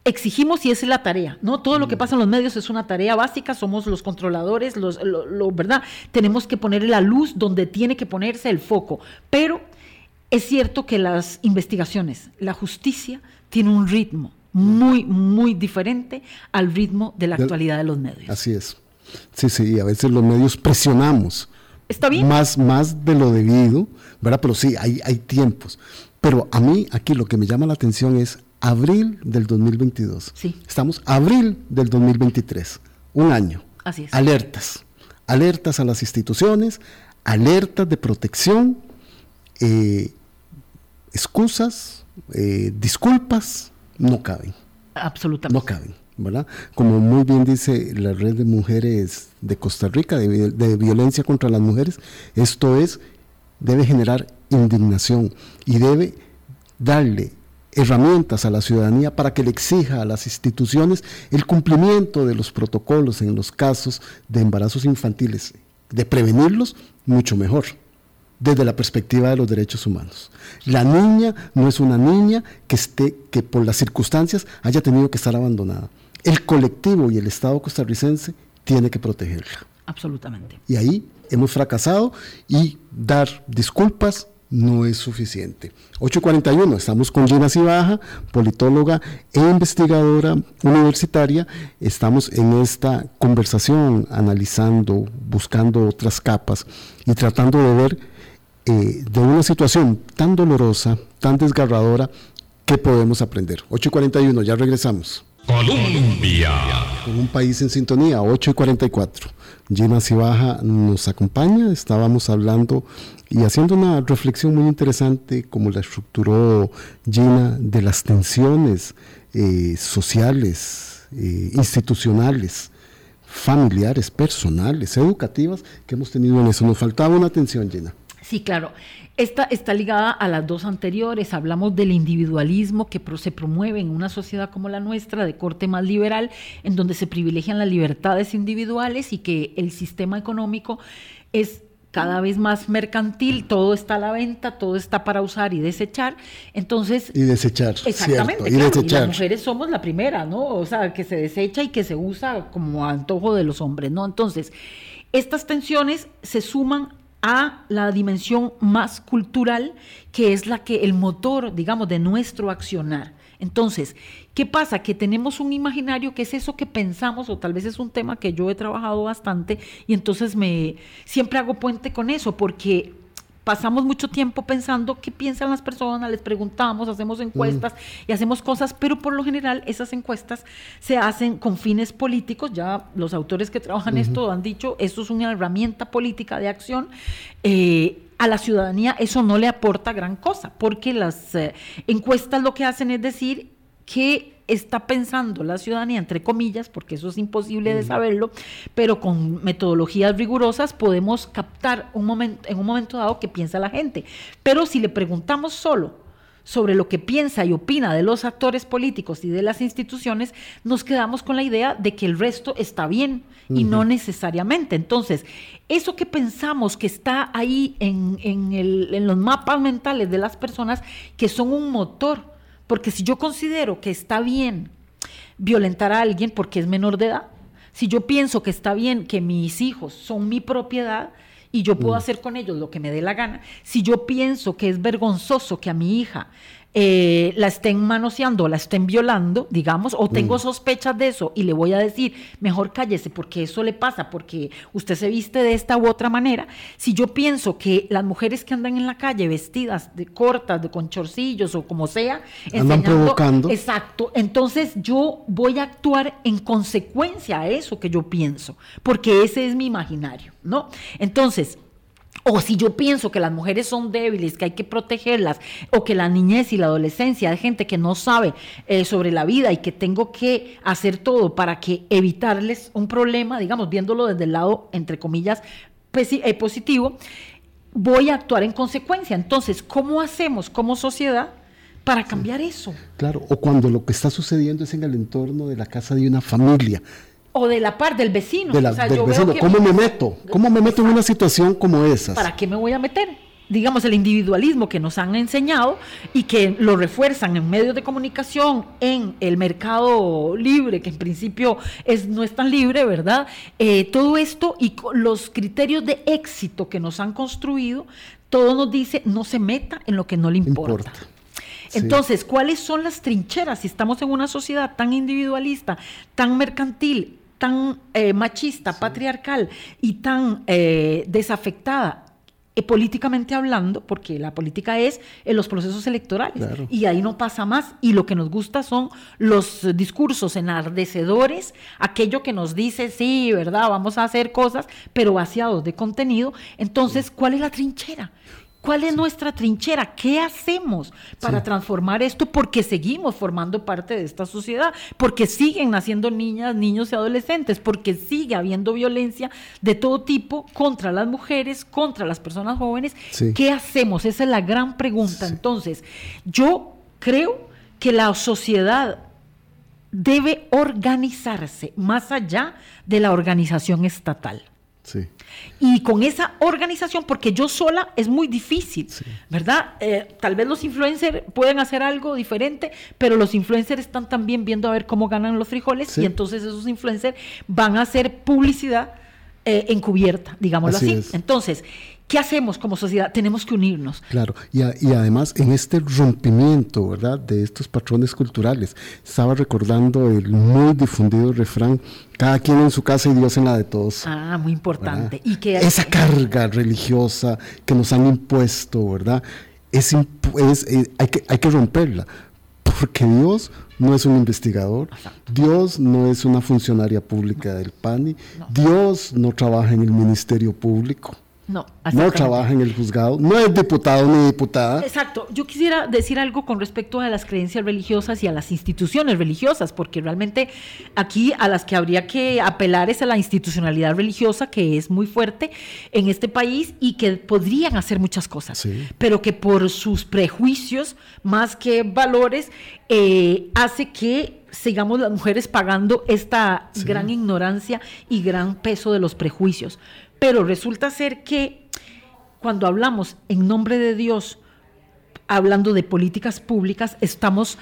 exigimos y esa es la tarea, ¿no? Todo lo que mm. pasa en los medios es una tarea básica, somos los controladores, los, lo, ¿verdad? Tenemos que poner la luz donde tiene que ponerse el foco, pero es cierto que las investigaciones, la justicia tiene un ritmo muy, muy diferente al ritmo de la actualidad de los medios. Así es. Sí, sí, a veces los medios presionamos. Está bien. Más, más de lo debido, ¿verdad? Pero sí, hay, hay tiempos. Pero a mí aquí lo que me llama la atención es abril del 2022. Sí. Estamos abril del 2023, un año. Así es. Alertas, alertas a las instituciones, alertas de protección, eh, excusas, eh, disculpas, no caben. Absolutamente. No caben, ¿verdad? Como muy bien dice la red de mujeres de Costa Rica, de, de violencia contra las mujeres, esto es, debe generar indignación y debe darle herramientas a la ciudadanía para que le exija a las instituciones el cumplimiento de los protocolos en los casos de embarazos infantiles, de prevenirlos mucho mejor desde la perspectiva de los derechos humanos. La niña no es una niña que esté que por las circunstancias haya tenido que estar abandonada. El colectivo y el Estado costarricense tiene que protegerla. Absolutamente. Y ahí hemos fracasado y dar disculpas no es suficiente. 841, estamos con Gina Cibaja, politóloga e investigadora universitaria. Estamos en esta conversación analizando, buscando otras capas y tratando de ver eh, de una situación tan dolorosa, tan desgarradora, qué podemos aprender. 841, ya regresamos. Colombia. Con un país en sintonía, 8 y 44. Gina Cibaja nos acompaña, estábamos hablando y haciendo una reflexión muy interesante como la estructuró Gina de las tensiones eh, sociales, eh, institucionales, familiares, personales, educativas que hemos tenido en eso. Nos faltaba una atención, Gina. Sí, claro. Esta está ligada a las dos anteriores. Hablamos del individualismo que se promueve en una sociedad como la nuestra, de corte más liberal, en donde se privilegian las libertades individuales y que el sistema económico es cada vez más mercantil, todo está a la venta, todo está para usar y desechar. Entonces. Y desechar. Exactamente. y, las mujeres somos la primera, ¿no? O sea, que se desecha y que se usa como antojo de los hombres, ¿no? Entonces, estas tensiones se suman a la dimensión más cultural, que es la que el motor, digamos, de nuestro accionar Entonces, ¿qué pasa? Que tenemos un imaginario que es eso que pensamos, o tal vez es un tema que yo he trabajado bastante, y entonces me siempre hago puente con eso, porque pasamos mucho tiempo pensando qué piensan las personas, les preguntamos, hacemos encuestas y hacemos cosas, pero por lo general esas encuestas se hacen con fines políticos, ya los autores que trabajan esto han dicho, esto es una herramienta política de acción. Eh, a la ciudadanía eso no le aporta gran cosa, porque las eh, encuestas lo que hacen es decir que está pensando la ciudadanía, entre comillas, porque eso es imposible de saberlo, pero con metodologías rigurosas podemos captar un momento, en un momento dado que piensa la gente. Pero si le preguntamos solo sobre lo que piensa y opina de los actores políticos y de las instituciones, nos quedamos con la idea de que el resto está bien y no necesariamente. Entonces, eso que pensamos que está ahí en, en los mapas mentales de las personas, que son un motor, porque si yo considero que está bien violentar a alguien porque es menor de edad, si yo pienso que está bien que mis hijos son mi propiedad y yo puedo mm. hacer con ellos lo que me dé la gana, si yo pienso que es vergonzoso que a mi hija eh, la estén manoseando, la estén violando, digamos, o tengo mm. sospechas de eso y le voy a decir, mejor cállese porque eso le pasa, porque usted se viste de esta u otra manera. Si yo pienso que las mujeres que andan en la calle vestidas de cortas, de con chorcillos o como sea, andan provocando. Exacto. Entonces yo voy a actuar en consecuencia a eso que yo pienso, porque ese es mi imaginario, ¿no? Entonces, o si yo pienso que las mujeres son débiles, que hay que protegerlas, o que la niñez y la adolescencia de gente que no sabe eh, sobre la vida y que tengo que hacer todo para que evitarles un problema, digamos, viéndolo desde el lado, entre comillas, eh, positivo, voy a actuar en consecuencia. Entonces, ¿cómo hacemos como sociedad? para cambiar eso. Claro, o cuando lo que está sucediendo es en el entorno de la casa de una familia, o de la par del vecino. del vecino. ¿Cómo me meto? ¿Cómo me meto en una situación como esa? ¿Para qué me voy a meter? Digamos, el individualismo que nos han enseñado y que lo refuerzan en medios de comunicación, en el mercado libre, que en principio es, no es tan libre, ¿verdad? Eh, todo esto y los criterios de éxito que nos han construido, todo nos dice no se meta en lo que no le importa. Entonces, ¿cuáles son las trincheras si estamos en una sociedad tan individualista, tan mercantil, tan eh, machista, patriarcal y tan eh, desafectada eh, políticamente hablando, porque la política es en los procesos electorales y ahí no pasa más y lo que nos gusta son los discursos enardecedores, aquello que nos dice, sí, ¿verdad? Vamos a hacer cosas, pero vaciados de contenido. Entonces, ¿cuál es la trinchera? ¿Cuál es nuestra trinchera? ¿Qué hacemos para transformar esto? Porque seguimos formando parte de esta sociedad, porque siguen naciendo niñas, niños y adolescentes, porque sigue habiendo violencia de todo tipo contra las mujeres, contra las personas jóvenes. ¿Qué hacemos? Esa es la gran pregunta. Entonces, yo creo que la sociedad debe organizarse más allá de la organización estatal. Y con esa organización, porque yo sola es muy difícil, ¿verdad? Eh, tal vez los influencers pueden hacer algo diferente, pero los influencers están también viendo a ver cómo ganan los frijoles y entonces esos influencers van a hacer publicidad eh, encubierta, digámoslo así. Entonces, ¿Qué hacemos como sociedad? Tenemos que unirnos. Claro, y, y, además en este rompimiento, ¿verdad?, de estos patrones culturales. Estaba recordando el muy difundido refrán, cada quien en su casa y Dios en la de todos. Ah, muy importante. Y que Esa carga religiosa que nos han impuesto, ¿verdad? Es, es eh, hay, que, hay que romperla, porque Dios no es un investigador, Dios no es una funcionaria pública del PANI, Dios no trabaja en el Ministerio Público. No, no trabaja en el juzgado, no es diputado ni diputada. Exacto. Yo quisiera decir algo con respecto a las creencias religiosas y a las instituciones religiosas, porque realmente aquí a las que habría que apelar es a la institucionalidad religiosa, que es muy fuerte en este país y que podrían hacer muchas cosas, pero que por sus prejuicios, más que valores, eh, hace que sigamos las mujeres pagando esta gran ignorancia y gran peso de los prejuicios. Pero resulta ser que cuando hablamos en nombre de Dios, hablando de políticas públicas, estamos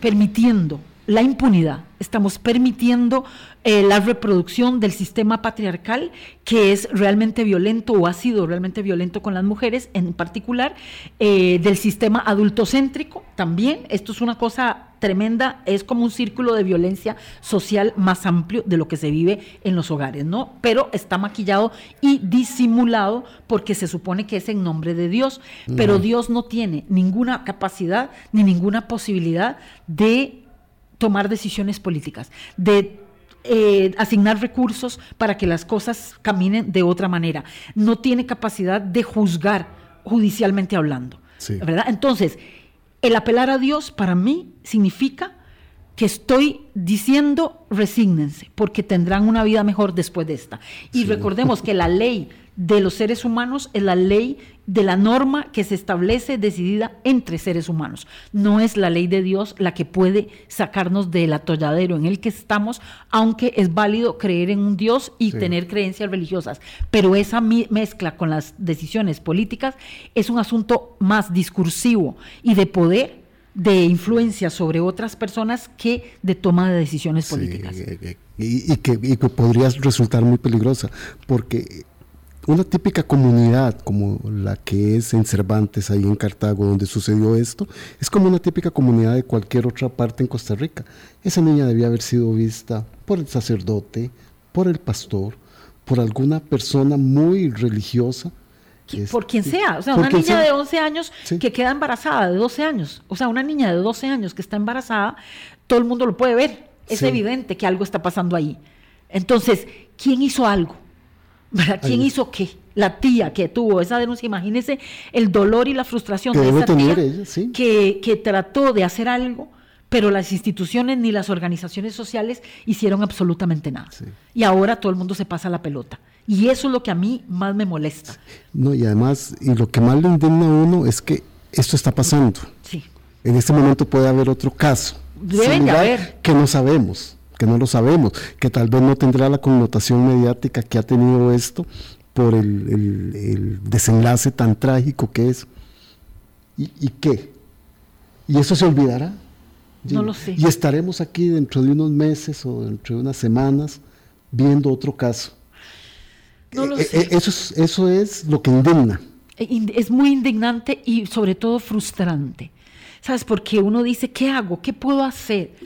permitiendo la impunidad, estamos permitiendo eh, la reproducción del sistema patriarcal que es realmente violento o ha sido realmente violento con las mujeres, en particular eh, del sistema adultocéntrico también. Esto es una cosa tremenda, es como un círculo de violencia social más amplio de lo que se vive en los hogares, ¿no? Pero está maquillado y disimulado porque se supone que es en nombre de Dios, pero Dios no tiene ninguna capacidad ni ninguna posibilidad de tomar decisiones políticas, de eh, asignar recursos para que las cosas caminen de otra manera. No tiene capacidad de juzgar judicialmente hablando. ¿verdad? Entonces, el apelar a Dios para mí significa que estoy diciendo resígnense, porque tendrán una vida mejor después de esta. Y recordemos que la ley de los seres humanos es la ley de la norma que se establece decidida entre seres humanos. No es la ley de Dios la que puede sacarnos del atolladero en el que estamos, aunque es válido creer en un Dios y tener creencias religiosas. Pero esa mezcla con las decisiones políticas es un asunto más discursivo y de poder de influencia sobre otras personas que de toma de decisiones políticas. Eh, eh, y, que, y que podría resultar muy peligrosa, porque una típica comunidad como la que es en Cervantes, ahí en Cartago, donde sucedió esto, es como una típica comunidad de cualquier otra parte en Costa Rica. Esa niña debía haber sido vista por el sacerdote, por el pastor, por alguna persona muy religiosa. Por quien sea, o sea, una niña de 11 años que queda embarazada, de 12 años, o sea, una niña de 12 años que está embarazada, todo el mundo lo puede ver, es evidente que algo está pasando ahí. Entonces, ¿quién hizo algo? ¿Quién hizo qué? La tía que tuvo esa denuncia, imagínese el dolor y la frustración de esa tía que, que trató de hacer algo, pero las instituciones ni las organizaciones sociales hicieron absolutamente nada. Y ahora todo el mundo se pasa la pelota. Y eso es lo que a mí más me molesta. No, y además, y lo que más le indigna a uno es que esto está pasando. Sí. En este momento puede haber otro caso. Deben de haber. Que no sabemos que no lo sabemos, que tal vez no tendrá la connotación mediática que ha tenido esto por el, desenlace tan trágico que es. ¿Y, qué? ¿Y eso se olvidará? No lo sé. Y estaremos aquí dentro de unos meses o dentro de unas semanas viendo otro caso. No lo eh, sé. Eh, eso, es, eso es lo que indigna. Eh, es muy indignante y sobre todo frustrante. ¿Sabes? Porque uno dice, ¿qué hago? ¿Qué puedo hacer?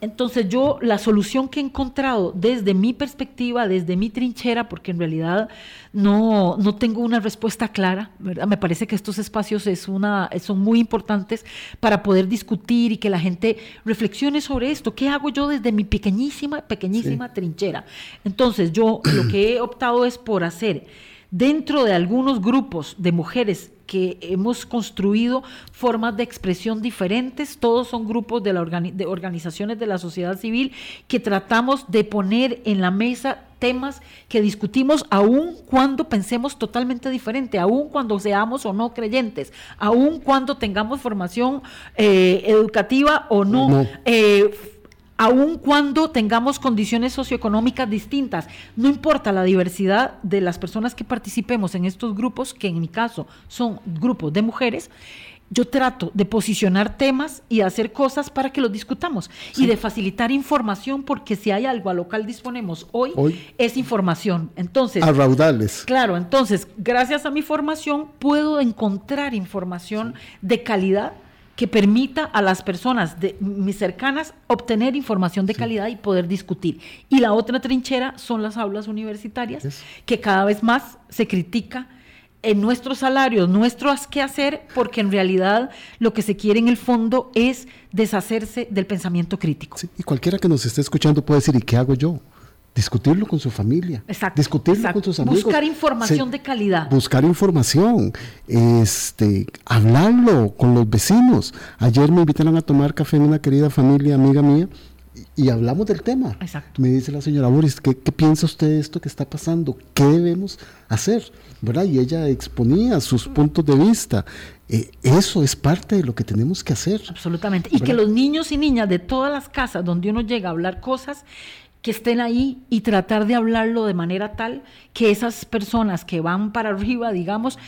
Entonces yo la solución que he encontrado desde mi perspectiva, desde mi trinchera, porque en realidad no, no tengo una respuesta clara, ¿verdad? me parece que estos espacios es una, son muy importantes para poder discutir y que la gente reflexione sobre esto. ¿Qué hago yo desde mi pequeñísima, pequeñísima trinchera? Entonces yo lo que he optado es por hacer dentro de algunos grupos de mujeres que hemos construido formas de expresión diferentes, todos son grupos de, la de organizaciones de la sociedad civil que tratamos de poner en la mesa temas que discutimos aun cuando pensemos totalmente diferente, aun cuando seamos o no creyentes, aun cuando tengamos formación eh, educativa o no. Eh, aun cuando tengamos condiciones socioeconómicas distintas. No importa la diversidad de las personas que participemos en estos grupos, que en mi caso son grupos de mujeres, yo trato de posicionar temas y hacer cosas para que los discutamos y de facilitar información, porque si hay algo a lo cual disponemos hoy, es información. Entonces, a raudales. Claro, entonces, gracias a mi formación puedo encontrar información de calidad que permita a las personas de mis cercanas obtener información de calidad y poder discutir. Y la otra trinchera son las aulas universitarias, que cada vez más se critica en nuestros salarios, nuestro hacer, porque en realidad lo que se quiere en el fondo es deshacerse del pensamiento crítico. y cualquiera que nos esté escuchando puede decir, ¿y qué hago yo? Discutirlo con su familia, discutirlo con sus amigos. Buscar información de calidad. Buscar información, este, hablarlo con los vecinos. Ayer me invitaron a tomar café en una querida familia, amiga mía, y, hablamos del tema. Me dice la señora Boris, ¿qué, piensa usted de esto que está pasando? ¿Qué debemos hacer? ¿verdad? Y ella exponía sus puntos de vista. Eh, eso es parte de lo que tenemos que hacer. Absolutamente. Y que los niños y niñas de todas las casas donde uno llega a hablar cosas, que estén ahí y tratar de hablarlo de manera tal que esas personas que van para arriba, digamos,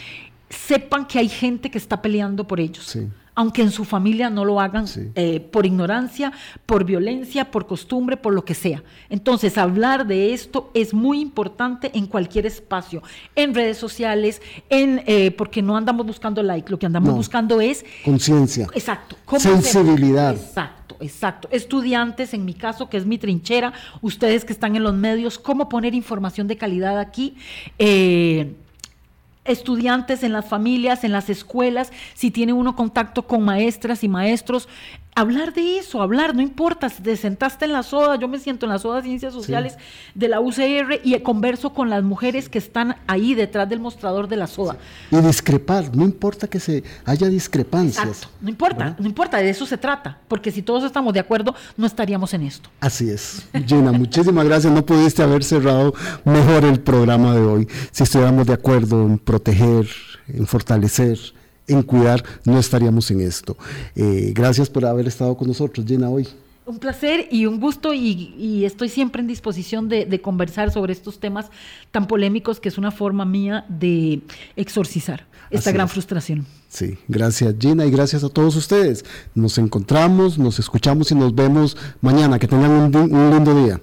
sepan que hay gente que está peleando por ellos. aunque en su familia no lo hagan eh, por ignorancia, por violencia, por costumbre, por lo que sea. Entonces, hablar de esto es muy importante en cualquier espacio, en redes sociales, en eh, porque no andamos buscando like, lo que andamos buscando es conciencia. Exacto. Sensibilidad. exacto, exacto. Estudiantes, en mi caso, que es mi trinchera, ustedes que están en los medios, cómo poner información de calidad aquí. Eh, estudiantes en las familias, en las escuelas, si tiene uno contacto con maestras y maestros, hablar de eso, hablar, no importa, si te sentaste en la SODA, yo me siento en la SODA Ciencias Sociales de la UCR y converso con las mujeres que están ahí detrás del mostrador de la SODA. Y discrepar, no importa que se haya discrepancias. no importa, no importa, de eso se trata, porque si todos estamos de acuerdo, no estaríamos en esto. Así es. Gina, muchísimas gracias, no pudiste haber cerrado mejor el programa de hoy, si estuviéramos de acuerdo en proteger, en fortalecer en cuidar, no estaríamos en esto. Eh, gracias por haber estado con nosotros, Gina, hoy. Un placer y un gusto y, estoy siempre en disposición de, conversar sobre estos temas tan polémicos que es una forma mía de exorcizar esta gran frustración. Sí, gracias Gina y gracias a todos ustedes. Nos encontramos, nos escuchamos y nos vemos mañana. Que tengan un lindo día.